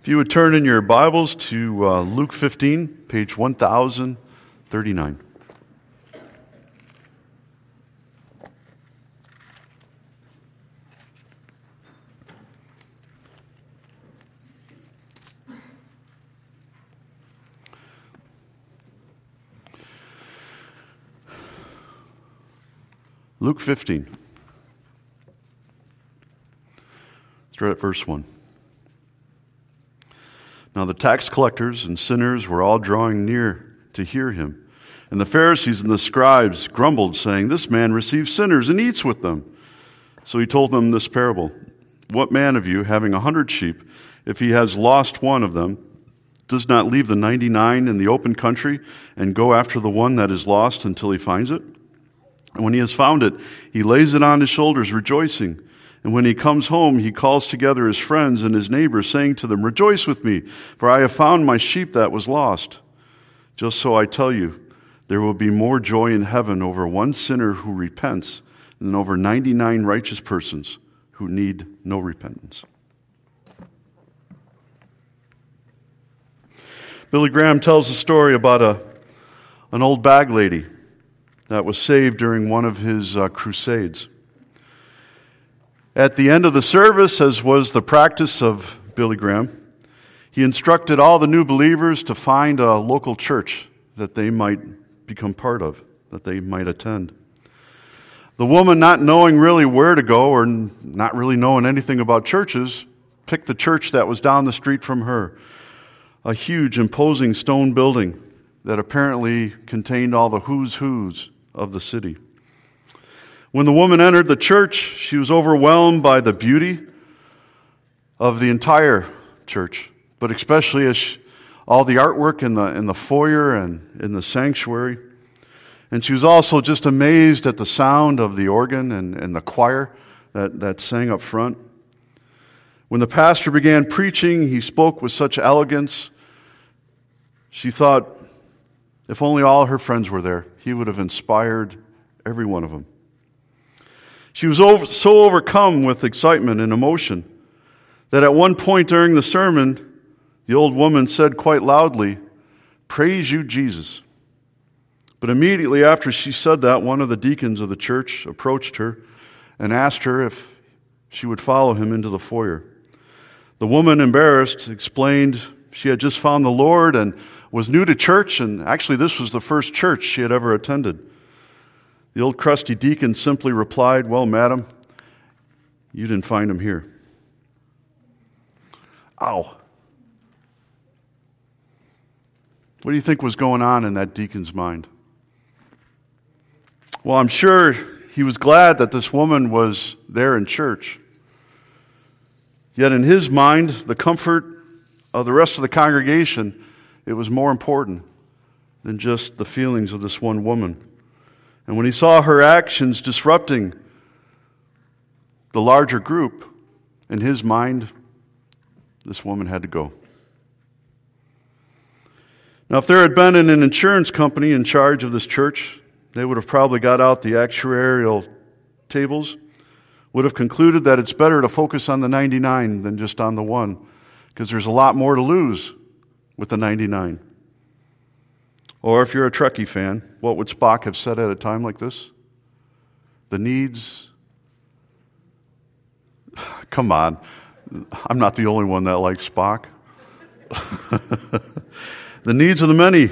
If you would turn in your Bibles to uh, Luke 15, page 1039. Luke 15. Start at verse 1. Now the tax collectors and sinners were all drawing near to hear him. And the Pharisees and the scribes grumbled, saying, This man receives sinners and eats with them. So he told them this parable What man of you, having a hundred sheep, if he has lost one of them, does not leave the ninety nine in the open country and go after the one that is lost until he finds it? And when he has found it, he lays it on his shoulders, rejoicing. And when he comes home, he calls together his friends and his neighbors, saying to them, Rejoice with me, for I have found my sheep that was lost. Just so I tell you, there will be more joy in heaven over one sinner who repents than over 99 righteous persons who need no repentance. Billy Graham tells a story about a, an old bag lady that was saved during one of his uh, crusades. At the end of the service, as was the practice of Billy Graham, he instructed all the new believers to find a local church that they might become part of, that they might attend. The woman, not knowing really where to go or not really knowing anything about churches, picked the church that was down the street from her. A huge, imposing stone building that apparently contained all the who's who's of the city. When the woman entered the church, she was overwhelmed by the beauty of the entire church, but especially as she, all the artwork in the, in the foyer and in the sanctuary. And she was also just amazed at the sound of the organ and, and the choir that, that sang up front. When the pastor began preaching, he spoke with such elegance. She thought, if only all her friends were there, he would have inspired every one of them. She was over, so overcome with excitement and emotion that at one point during the sermon, the old woman said quite loudly, Praise you, Jesus. But immediately after she said that, one of the deacons of the church approached her and asked her if she would follow him into the foyer. The woman, embarrassed, explained she had just found the Lord and was new to church, and actually, this was the first church she had ever attended. The old crusty deacon simply replied, Well, madam, you didn't find him here. Ow. What do you think was going on in that deacon's mind? Well, I'm sure he was glad that this woman was there in church. Yet, in his mind, the comfort of the rest of the congregation, it was more important than just the feelings of this one woman. And when he saw her actions disrupting the larger group, in his mind, this woman had to go. Now, if there had been an insurance company in charge of this church, they would have probably got out the actuarial tables, would have concluded that it's better to focus on the 99 than just on the one, because there's a lot more to lose with the 99. Or if you're a Trekkie fan, what would Spock have said at a time like this? The needs. Come on. I'm not the only one that likes Spock. the needs of the many.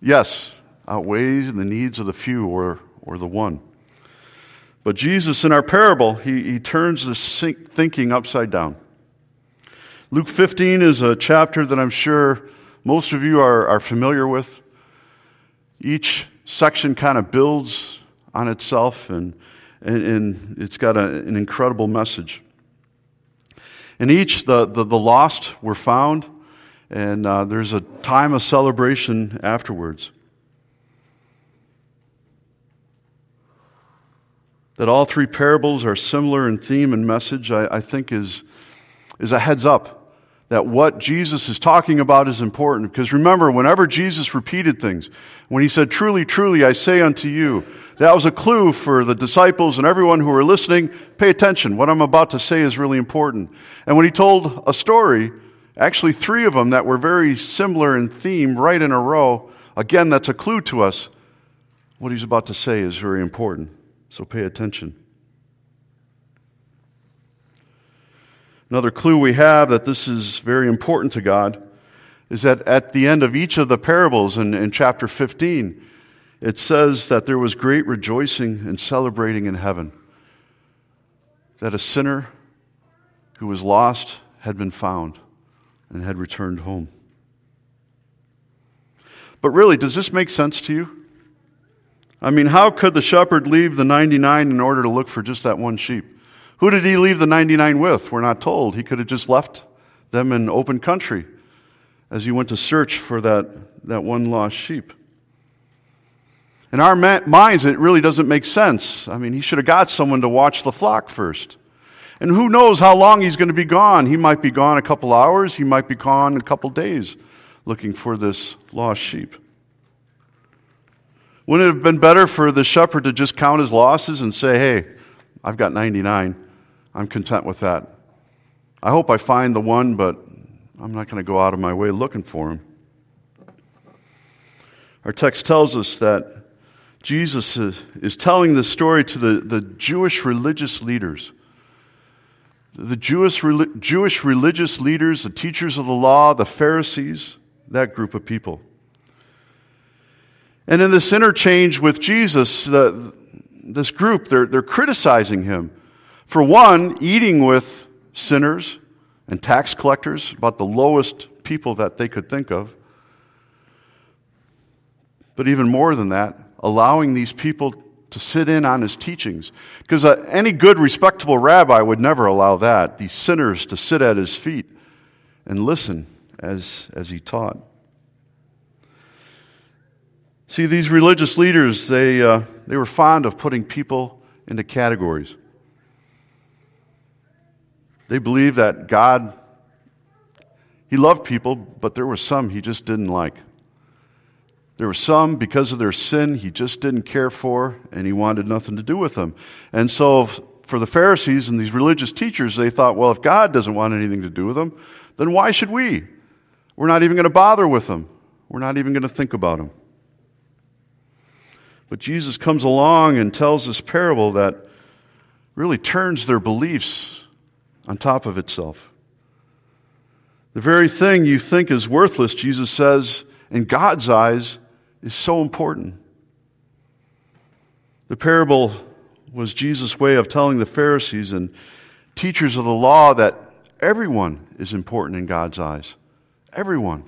Yes, outweighs the needs of the few or, or the one. But Jesus, in our parable, he, he turns this thinking upside down. Luke 15 is a chapter that I'm sure most of you are, are familiar with. Each section kind of builds on itself, and, and, and it's got a, an incredible message. In each, the, the, the lost were found, and uh, there's a time of celebration afterwards. That all three parables are similar in theme and message, I, I think, is, is a heads up that what Jesus is talking about is important. Because remember, whenever Jesus repeated things, when he said, Truly, truly, I say unto you, that was a clue for the disciples and everyone who were listening. Pay attention. What I'm about to say is really important. And when he told a story, actually three of them that were very similar in theme right in a row, again, that's a clue to us. What he's about to say is very important. So pay attention. Another clue we have that this is very important to God is that at the end of each of the parables in, in chapter 15, it says that there was great rejoicing and celebrating in heaven. That a sinner who was lost had been found and had returned home. But really, does this make sense to you? I mean, how could the shepherd leave the 99 in order to look for just that one sheep? Who did he leave the 99 with? We're not told. He could have just left them in open country as he went to search for that, that one lost sheep. In our minds, it really doesn't make sense. I mean, he should have got someone to watch the flock first. And who knows how long he's going to be gone? He might be gone a couple hours, he might be gone a couple days looking for this lost sheep. Wouldn't it have been better for the shepherd to just count his losses and say, hey, I've got 99. I'm content with that. I hope I find the one, but I'm not going to go out of my way looking for him. Our text tells us that Jesus is, telling this story to the, the Jewish religious leaders. The Jewish, Jewish religious leaders, the teachers of the law, the Pharisees, that group of people. And in this interchange with Jesus, the, this group, they're, they're criticizing him. For one, eating with sinners and tax collectors, about the lowest people that they could think of. But even more than that, allowing these people to sit in on his teachings. Because uh, any good, respectable rabbi would never allow that, these sinners to sit at his feet and listen as, as he taught. See, these religious leaders, they, uh, they were fond of putting people into categories. They believed that God, He loved people, but there were some He just didn't like. There were some, because of their sin, he just didn't care for, and he wanted nothing to do with them. And so, for the Pharisees and these religious teachers, they thought, well, if God doesn't want anything to do with them, then why should we? We're not even going to bother with them, we're not even going to think about them. But Jesus comes along and tells this parable that really turns their beliefs on top of itself. The very thing you think is worthless, Jesus says, in God's eyes, is so important. The parable was Jesus' way of telling the Pharisees and teachers of the law that everyone is important in God's eyes. Everyone.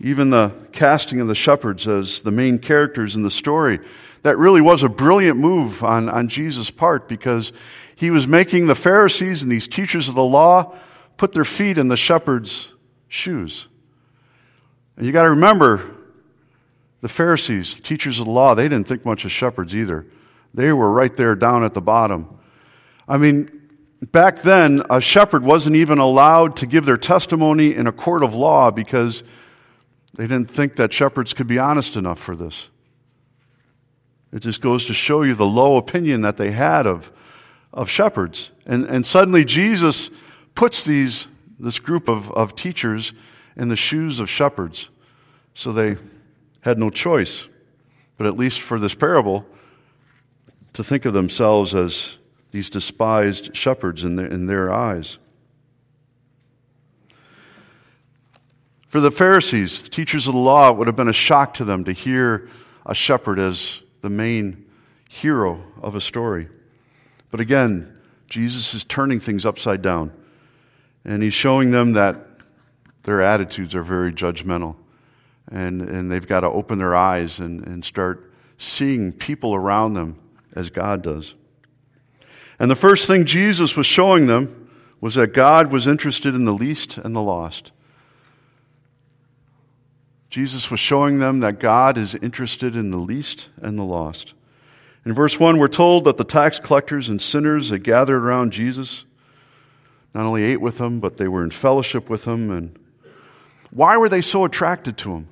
Even the casting of the shepherds as the main characters in the story, that really was a brilliant move on, on Jesus' part because he was making the Pharisees and these teachers of the law put their feet in the shepherds' shoes. And you got to remember, the Pharisees, teachers of the law, they didn't think much of shepherds either. They were right there down at the bottom. I mean, back then, a shepherd wasn't even allowed to give their testimony in a court of law because they didn't think that shepherds could be honest enough for this. It just goes to show you the low opinion that they had of, of shepherds. And, and suddenly Jesus puts these, this group of, of teachers in the shoes of shepherds. So they had no choice, but at least for this parable, to think of themselves as these despised shepherds in their, in their eyes. For the Pharisees, the teachers of the law, it would have been a shock to them to hear a shepherd as the main hero of a story. But again, Jesus is turning things upside down. And he's showing them that their attitudes are very judgmental. And, and they've got to open their eyes and, and start seeing people around them as God does. And the first thing Jesus was showing them was that God was interested in the least and the lost. Jesus was showing them that God is interested in the least and the lost. In verse 1, we're told that the tax collectors and sinners had gathered around Jesus not only ate with him, but they were in fellowship with him. And why were they so attracted to him?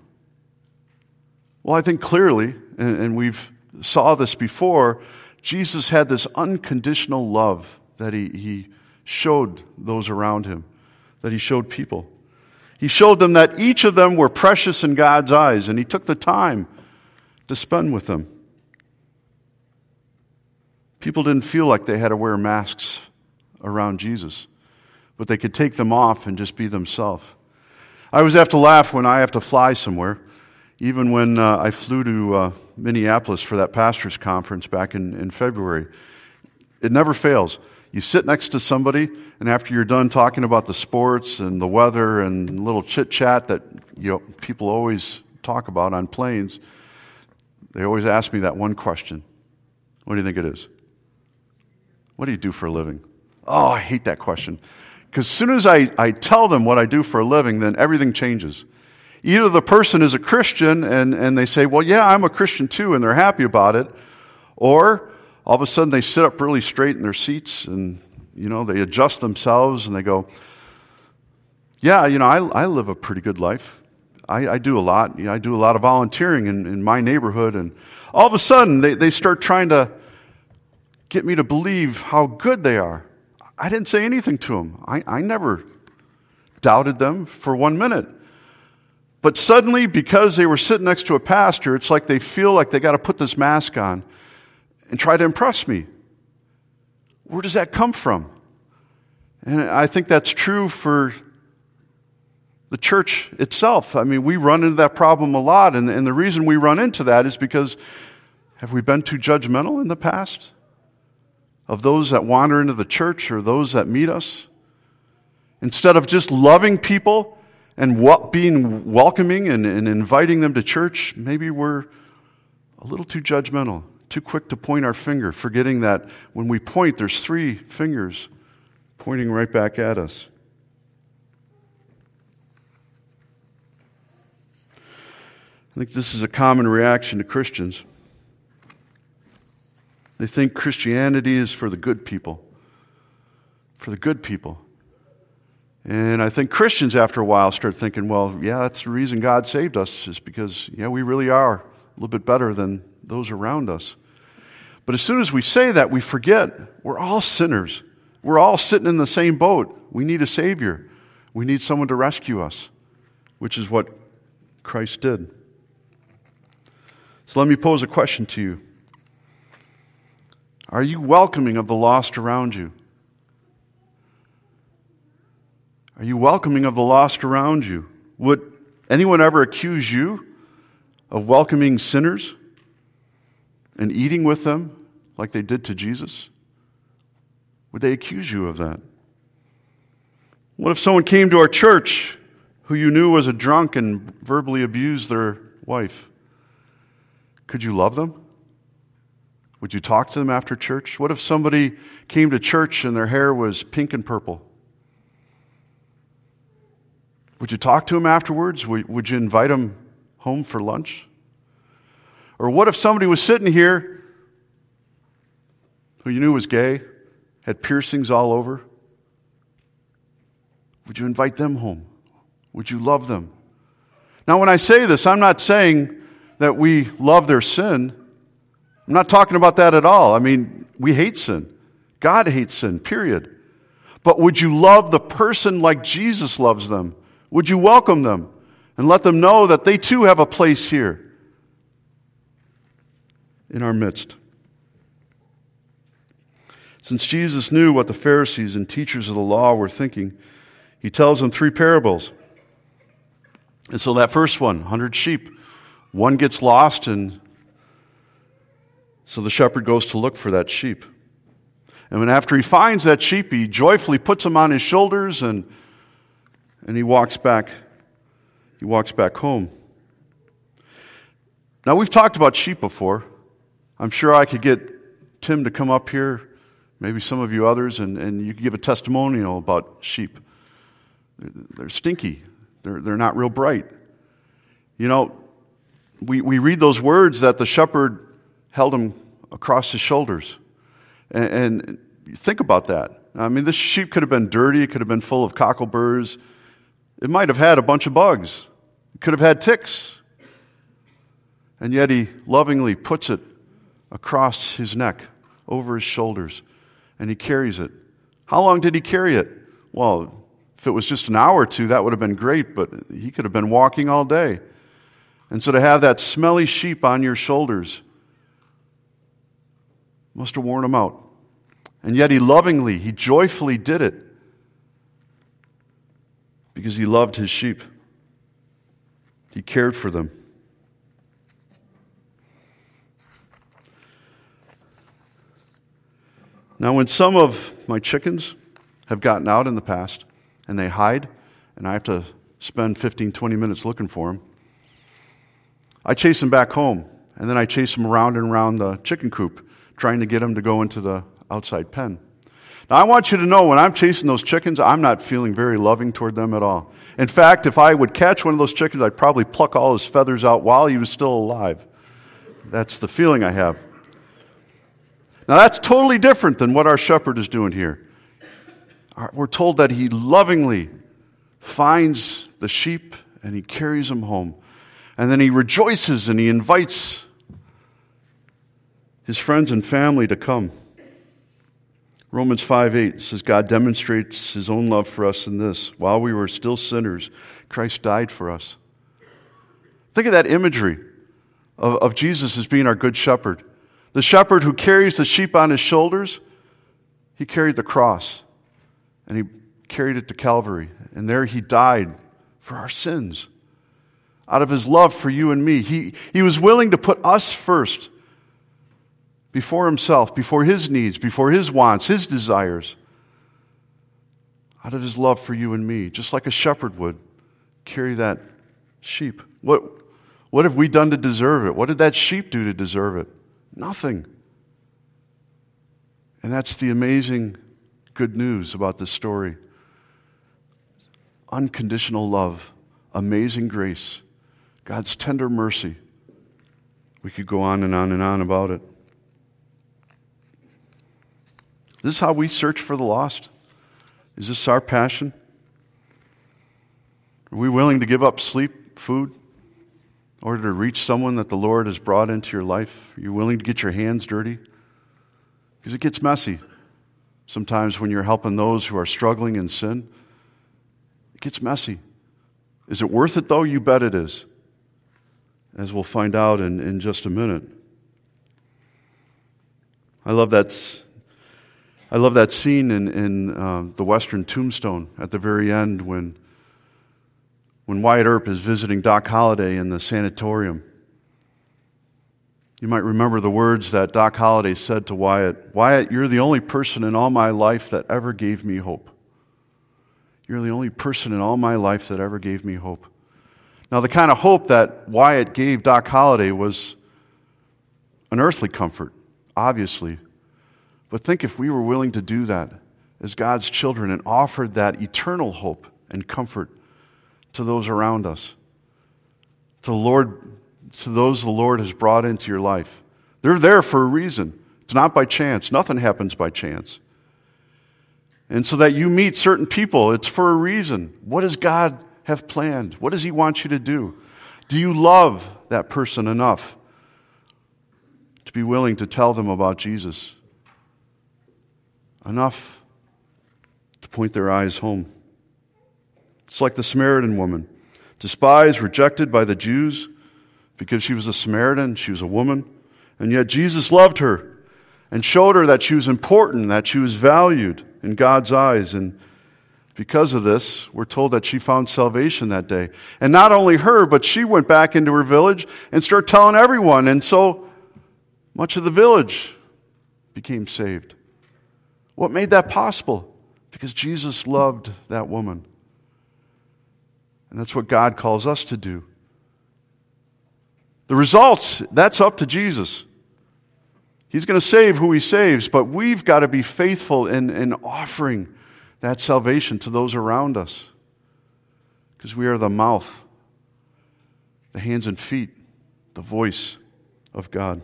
Well, I think clearly, and, we've saw this before, Jesus had this unconditional love that he, he showed those around him, that he showed people. He showed them that each of them were precious in God's eyes, and he took the time to spend with them. People didn't feel like they had to wear masks around Jesus, but they could take them off and just be themselves. I always have to laugh when I have to fly somewhere, even when uh, I flew to uh, Minneapolis for that pastor's conference back in, in February. It never fails. You sit next to somebody, and after you're done talking about the sports and the weather and little chit chat that you know, people always talk about on planes, they always ask me that one question What do you think it is? What do you do for a living? Oh, I hate that question. Because as soon as I, I tell them what I do for a living, then everything changes. Either the person is a Christian and, and they say, Well, yeah, I'm a Christian too, and they're happy about it. Or all of a sudden they sit up really straight in their seats and, you know, they adjust themselves and they go, Yeah, you know, I, I live a pretty good life. I, I do a lot. You know, I do a lot of volunteering in, in my neighborhood. And all of a sudden they, they start trying to get me to believe how good they are. I didn't say anything to them. I, I never doubted them for one minute. But suddenly, because they were sitting next to a pastor, it's like they feel like they got to put this mask on and try to impress me. Where does that come from? And I think that's true for the church itself. I mean, we run into that problem a lot, and, and the reason we run into that is because have we been too judgmental in the past? Of those that wander into the church or those that meet us. Instead of just loving people and being welcoming and, and inviting them to church, maybe we're a little too judgmental, too quick to point our finger, forgetting that when we point, there's three fingers pointing right back at us. I think this is a common reaction to Christians. They think Christianity is for the good people. For the good people. And I think Christians, after a while, start thinking, well, yeah, that's the reason God saved us, is because, yeah, we really are a little bit better than those around us. But as soon as we say that, we forget we're all sinners. We're all sitting in the same boat. We need a Savior. We need someone to rescue us, which is what Christ did. So let me pose a question to you. Are you welcoming of the lost around you? Are you welcoming of the lost around you? Would anyone ever accuse you of welcoming sinners and eating with them like they did to Jesus? Would they accuse you of that? What if someone came to our church who you knew was a drunk and verbally abused their wife? Could you love them? Would you talk to them after church? What if somebody came to church and their hair was pink and purple? Would you talk to them afterwards? Would you invite them home for lunch? Or what if somebody was sitting here who you knew was gay, had piercings all over? Would you invite them home? Would you love them? Now, when I say this, I'm not saying that we love their sin. I'm not talking about that at all. I mean, we hate sin. God hates sin, period. But would you love the person like Jesus loves them? Would you welcome them and let them know that they too have a place here in our midst? Since Jesus knew what the Pharisees and teachers of the law were thinking, he tells them three parables. And so that first one, 100 sheep, one gets lost and so the shepherd goes to look for that sheep. And when after he finds that sheep, he joyfully puts him on his shoulders and, and he walks back. He walks back home. Now we've talked about sheep before. I'm sure I could get Tim to come up here, maybe some of you others, and, and you could give a testimonial about sheep. They're, stinky. They're, they're not real bright. You know, we, we read those words that the shepherd held him across his shoulders. And, and think about that. I mean, this sheep could have been dirty, it could have been full of cockleburs, it might have had a bunch of bugs, it could have had ticks. And yet he lovingly puts it across his neck, over his shoulders, and he carries it. How long did he carry it? Well, if it was just an hour or two, that would have been great, but he could have been walking all day. And so to have that smelly sheep on your shoulders must have worn him out. And yet he lovingly, he joyfully did it because he loved his sheep. He cared for them. Now, when some of my chickens have gotten out in the past and they hide, and I have to spend 15, 20 minutes looking for them, I chase them back home, and then I chase them around and around the chicken coop, trying to get them to go into the outside pen. Now, I want you to know when I'm chasing those chickens, I'm not feeling very loving toward them at all. In fact, if I would catch one of those chickens, I'd probably pluck all his feathers out while he was still alive. That's the feeling I have. Now, that's totally different than what our shepherd is doing here. We're told that he lovingly finds the sheep and he carries them home. And then he rejoices and he invites his friends and family to come. Romans 5 8 says, God demonstrates his own love for us in this. While we were still sinners, Christ died for us. Think of that imagery of, of Jesus as being our good shepherd. The shepherd who carries the sheep on his shoulders, he carried the cross and he carried it to Calvary. And there he died for our sins. Out of his love for you and me, he, he was willing to put us first before himself, before his needs, before his wants, his desires. Out of his love for you and me, just like a shepherd would carry that sheep. What, what have we done to deserve it? What did that sheep do to deserve it? Nothing. And that's the amazing good news about this story unconditional love, amazing grace, God's tender mercy. We could go on and on and on about it. This is how we search for the lost. Is this our passion? Are we willing to give up sleep, food, in order to reach someone that the Lord has brought into your life? Are you willing to get your hands dirty? Because it gets messy. Sometimes when you're helping those who are struggling in sin, it gets messy. Is it worth it, though? You bet it is. As we'll find out in, in just a minute. I love that, I love that scene in, in uh, the Western Tombstone at the very end when when Wyatt Earp is visiting Doc Holliday in the sanatorium. You might remember the words that Doc Holliday said to Wyatt Wyatt, you're the only person in all my life that ever gave me hope. You're the only person in all my life that ever gave me hope. Now, the kind of hope that Wyatt gave Doc Holliday was an earthly comfort, obviously. But think if we were willing to do that as God's children and offered that eternal hope and comfort to those around us, to the Lord, to those the Lord has brought into your life. They're there for a reason. It's not by chance. Nothing happens by chance. And so that you meet certain people, it's for a reason. What does God have planned? What does He want you to do? Do you love that person enough to be willing to tell them about Jesus? Enough to point their eyes home. It's like the Samaritan woman, despised, rejected by the Jews because she was a Samaritan, she was a woman, and yet Jesus loved her and showed her that she was important, that she was valued in God's eyes. And because of this, we're told that she found salvation that day. And not only her, but she went back into her village and started telling everyone. And so much of the village became saved. What made that possible? Because Jesus loved that woman. And that's what God calls us to do. The results, that's up to Jesus. He's going to save who he saves, but we've got to be faithful in, in offering that salvation to those around us. Because we are the mouth, the hands and feet, the voice of God.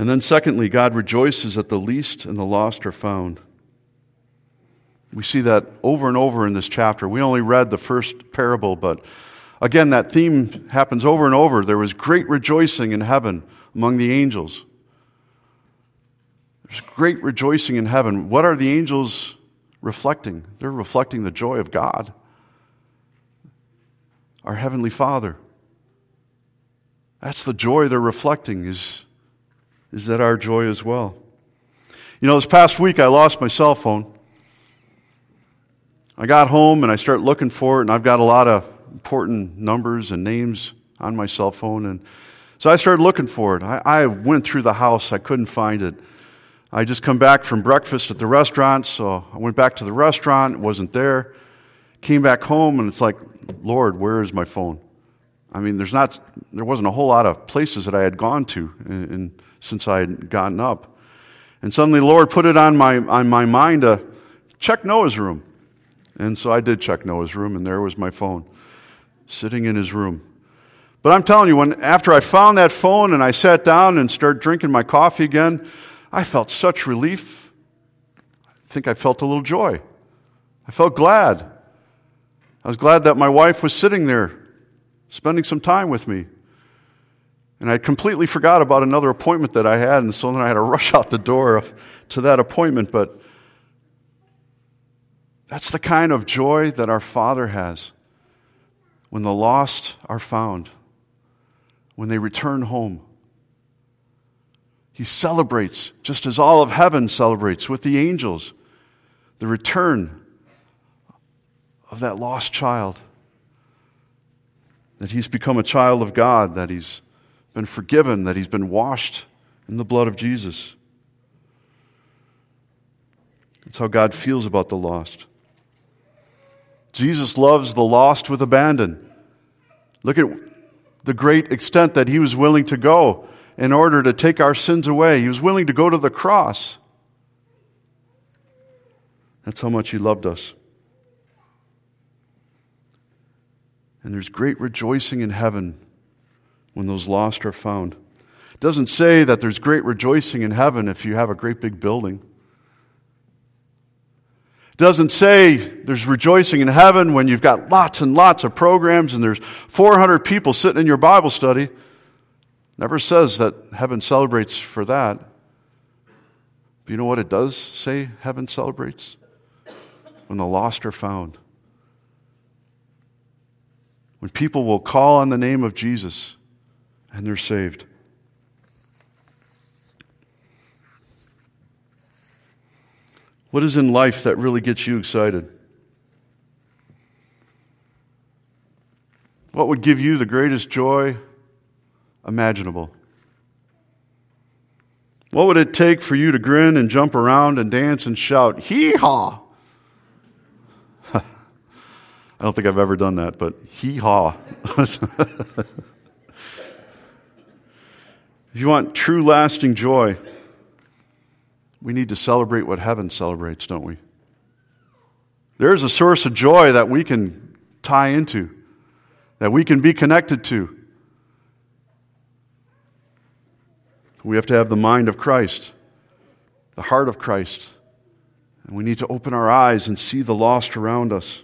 And then, secondly, God rejoices that the least and the lost are found. We see that over and over in this chapter. We only read the first parable, but again, that theme happens over and over. There was great rejoicing in heaven among the angels. There's great rejoicing in heaven. What are the angels reflecting? They're reflecting the joy of God, our Heavenly Father. That's the joy they're reflecting, is, is that our joy as well? You know, this past week I lost my cell phone. I got home and I start looking for it, and I've got a lot of important numbers and names on my cell phone. And so I started looking for it. I, I went through the house, I couldn't find it. I just come back from breakfast at the restaurant, so I went back to the restaurant, it wasn't there. Came back home, and it's like, Lord, where is my phone? I mean, there's not, there wasn't a whole lot of places that I had gone to in, since I had gotten up. And suddenly, Lord put it on my, on my mind to check Noah's room. And so I did check Noah's room, and there was my phone sitting in his room. But I'm telling you, when after I found that phone and I sat down and started drinking my coffee again, I felt such relief. I think I felt a little joy. I felt glad. I was glad that my wife was sitting there, spending some time with me. And I completely forgot about another appointment that I had, and so then I had to rush out the door to that appointment. But that's the kind of joy that our Father has when the lost are found, when they return home. He celebrates, just as all of heaven celebrates with the angels, the return of that lost child. That he's become a child of God, that he's been forgiven, that he's been washed in the blood of Jesus. That's how God feels about the lost. Jesus loves the lost with abandon. Look at the great extent that he was willing to go in order to take our sins away. He was willing to go to the cross. That's how much he loved us. And there's great rejoicing in heaven when those lost are found. It doesn't say that there's great rejoicing in heaven if you have a great big building It doesn't say there's rejoicing in heaven when you've got lots and lots of programs and there's 400 people sitting in your Bible study. Never says that heaven celebrates for that. But you know what it does say heaven celebrates? When the lost are found. When people will call on the name of Jesus and they're saved. What is in life that really gets you excited? What would give you the greatest joy imaginable? What would it take for you to grin and jump around and dance and shout, hee haw? I don't think I've ever done that, but hee haw. if you want true lasting joy, we need to celebrate what heaven celebrates, don't we? There's a source of joy that we can tie into, that we can be connected to. We have to have the mind of Christ, the heart of Christ. And we need to open our eyes and see the lost around us.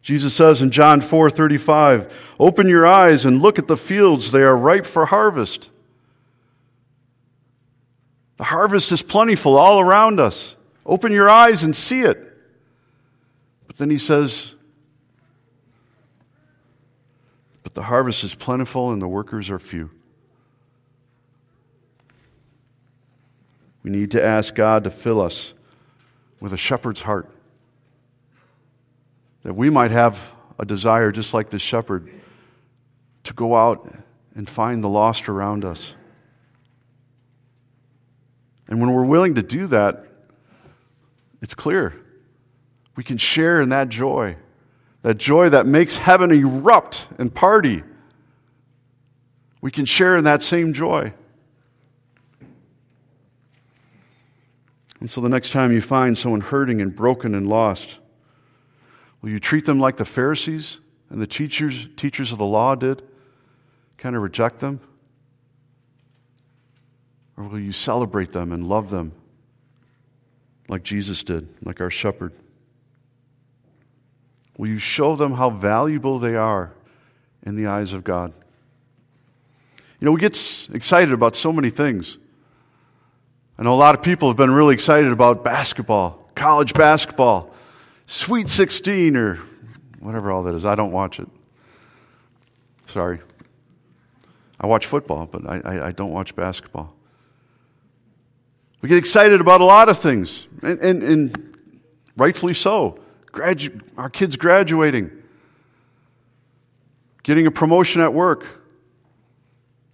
Jesus says in John 4:35, "Open your eyes and look at the fields; they are ripe for harvest." The harvest is plentiful all around us. Open your eyes and see it. But then he says, But the harvest is plentiful and the workers are few. We need to ask God to fill us with a shepherd's heart. That we might have a desire, just like this shepherd, to go out and find the lost around us. And when we're willing to do that, it's clear. We can share in that joy, that joy that makes heaven erupt and party. We can share in that same joy. And so the next time you find someone hurting and broken and lost, will you treat them like the Pharisees and the teachers, teachers of the law did? Kind of reject them? Or will you celebrate them and love them like Jesus did, like our shepherd? Will you show them how valuable they are in the eyes of God? You know, we get excited about so many things. I know a lot of people have been really excited about basketball, college basketball, Sweet 16, or whatever all that is. I don't watch it. Sorry. I watch football, but I, I, I don't watch basketball. We get excited about a lot of things, and, and, and rightfully so. Gradu- our kids graduating, getting a promotion at work,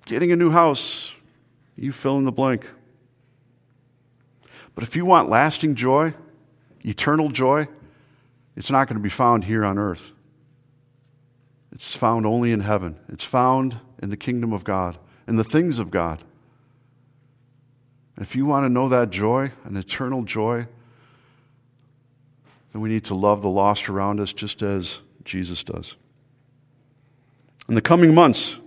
getting a new house. You fill in the blank. But if you want lasting joy, eternal joy, it's not going to be found here on earth. It's found only in heaven. It's found in the kingdom of God, in the things of God. And if you want to know that joy, an eternal joy, then we need to love the lost around us just as Jesus does. In the coming months,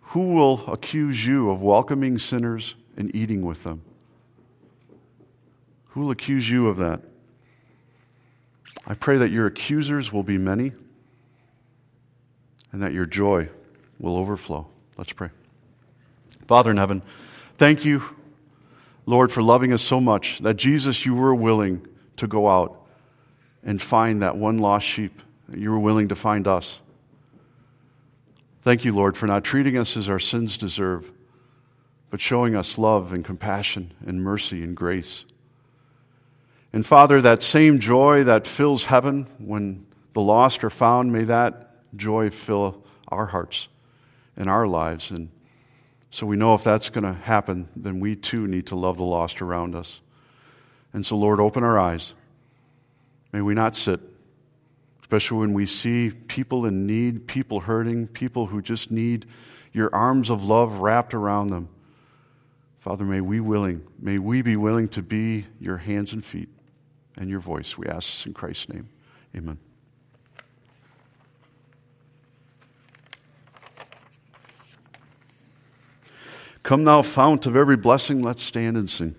who will accuse you of welcoming sinners and eating with them? Who will accuse you of that? I pray that your accusers will be many and that your joy will overflow. Let's pray. Father in heaven, thank you, Lord, for loving us so much that Jesus, you were willing to go out and find that one lost sheep. You were willing to find us. Thank you, Lord, for not treating us as our sins deserve, but showing us love and compassion and mercy and grace. And Father, that same joy that fills heaven when the lost are found, may that joy fill our hearts and our lives. And so we know if that's going to happen, then we too need to love the lost around us. And so, Lord, open our eyes. May we not sit, especially when we see people in need, people hurting, people who just need your arms of love wrapped around them. Father, may we willing, may we be willing to be your hands and feet and your voice. We ask this in Christ's name. Amen. Come, thou fount of every blessing, let's stand and sing.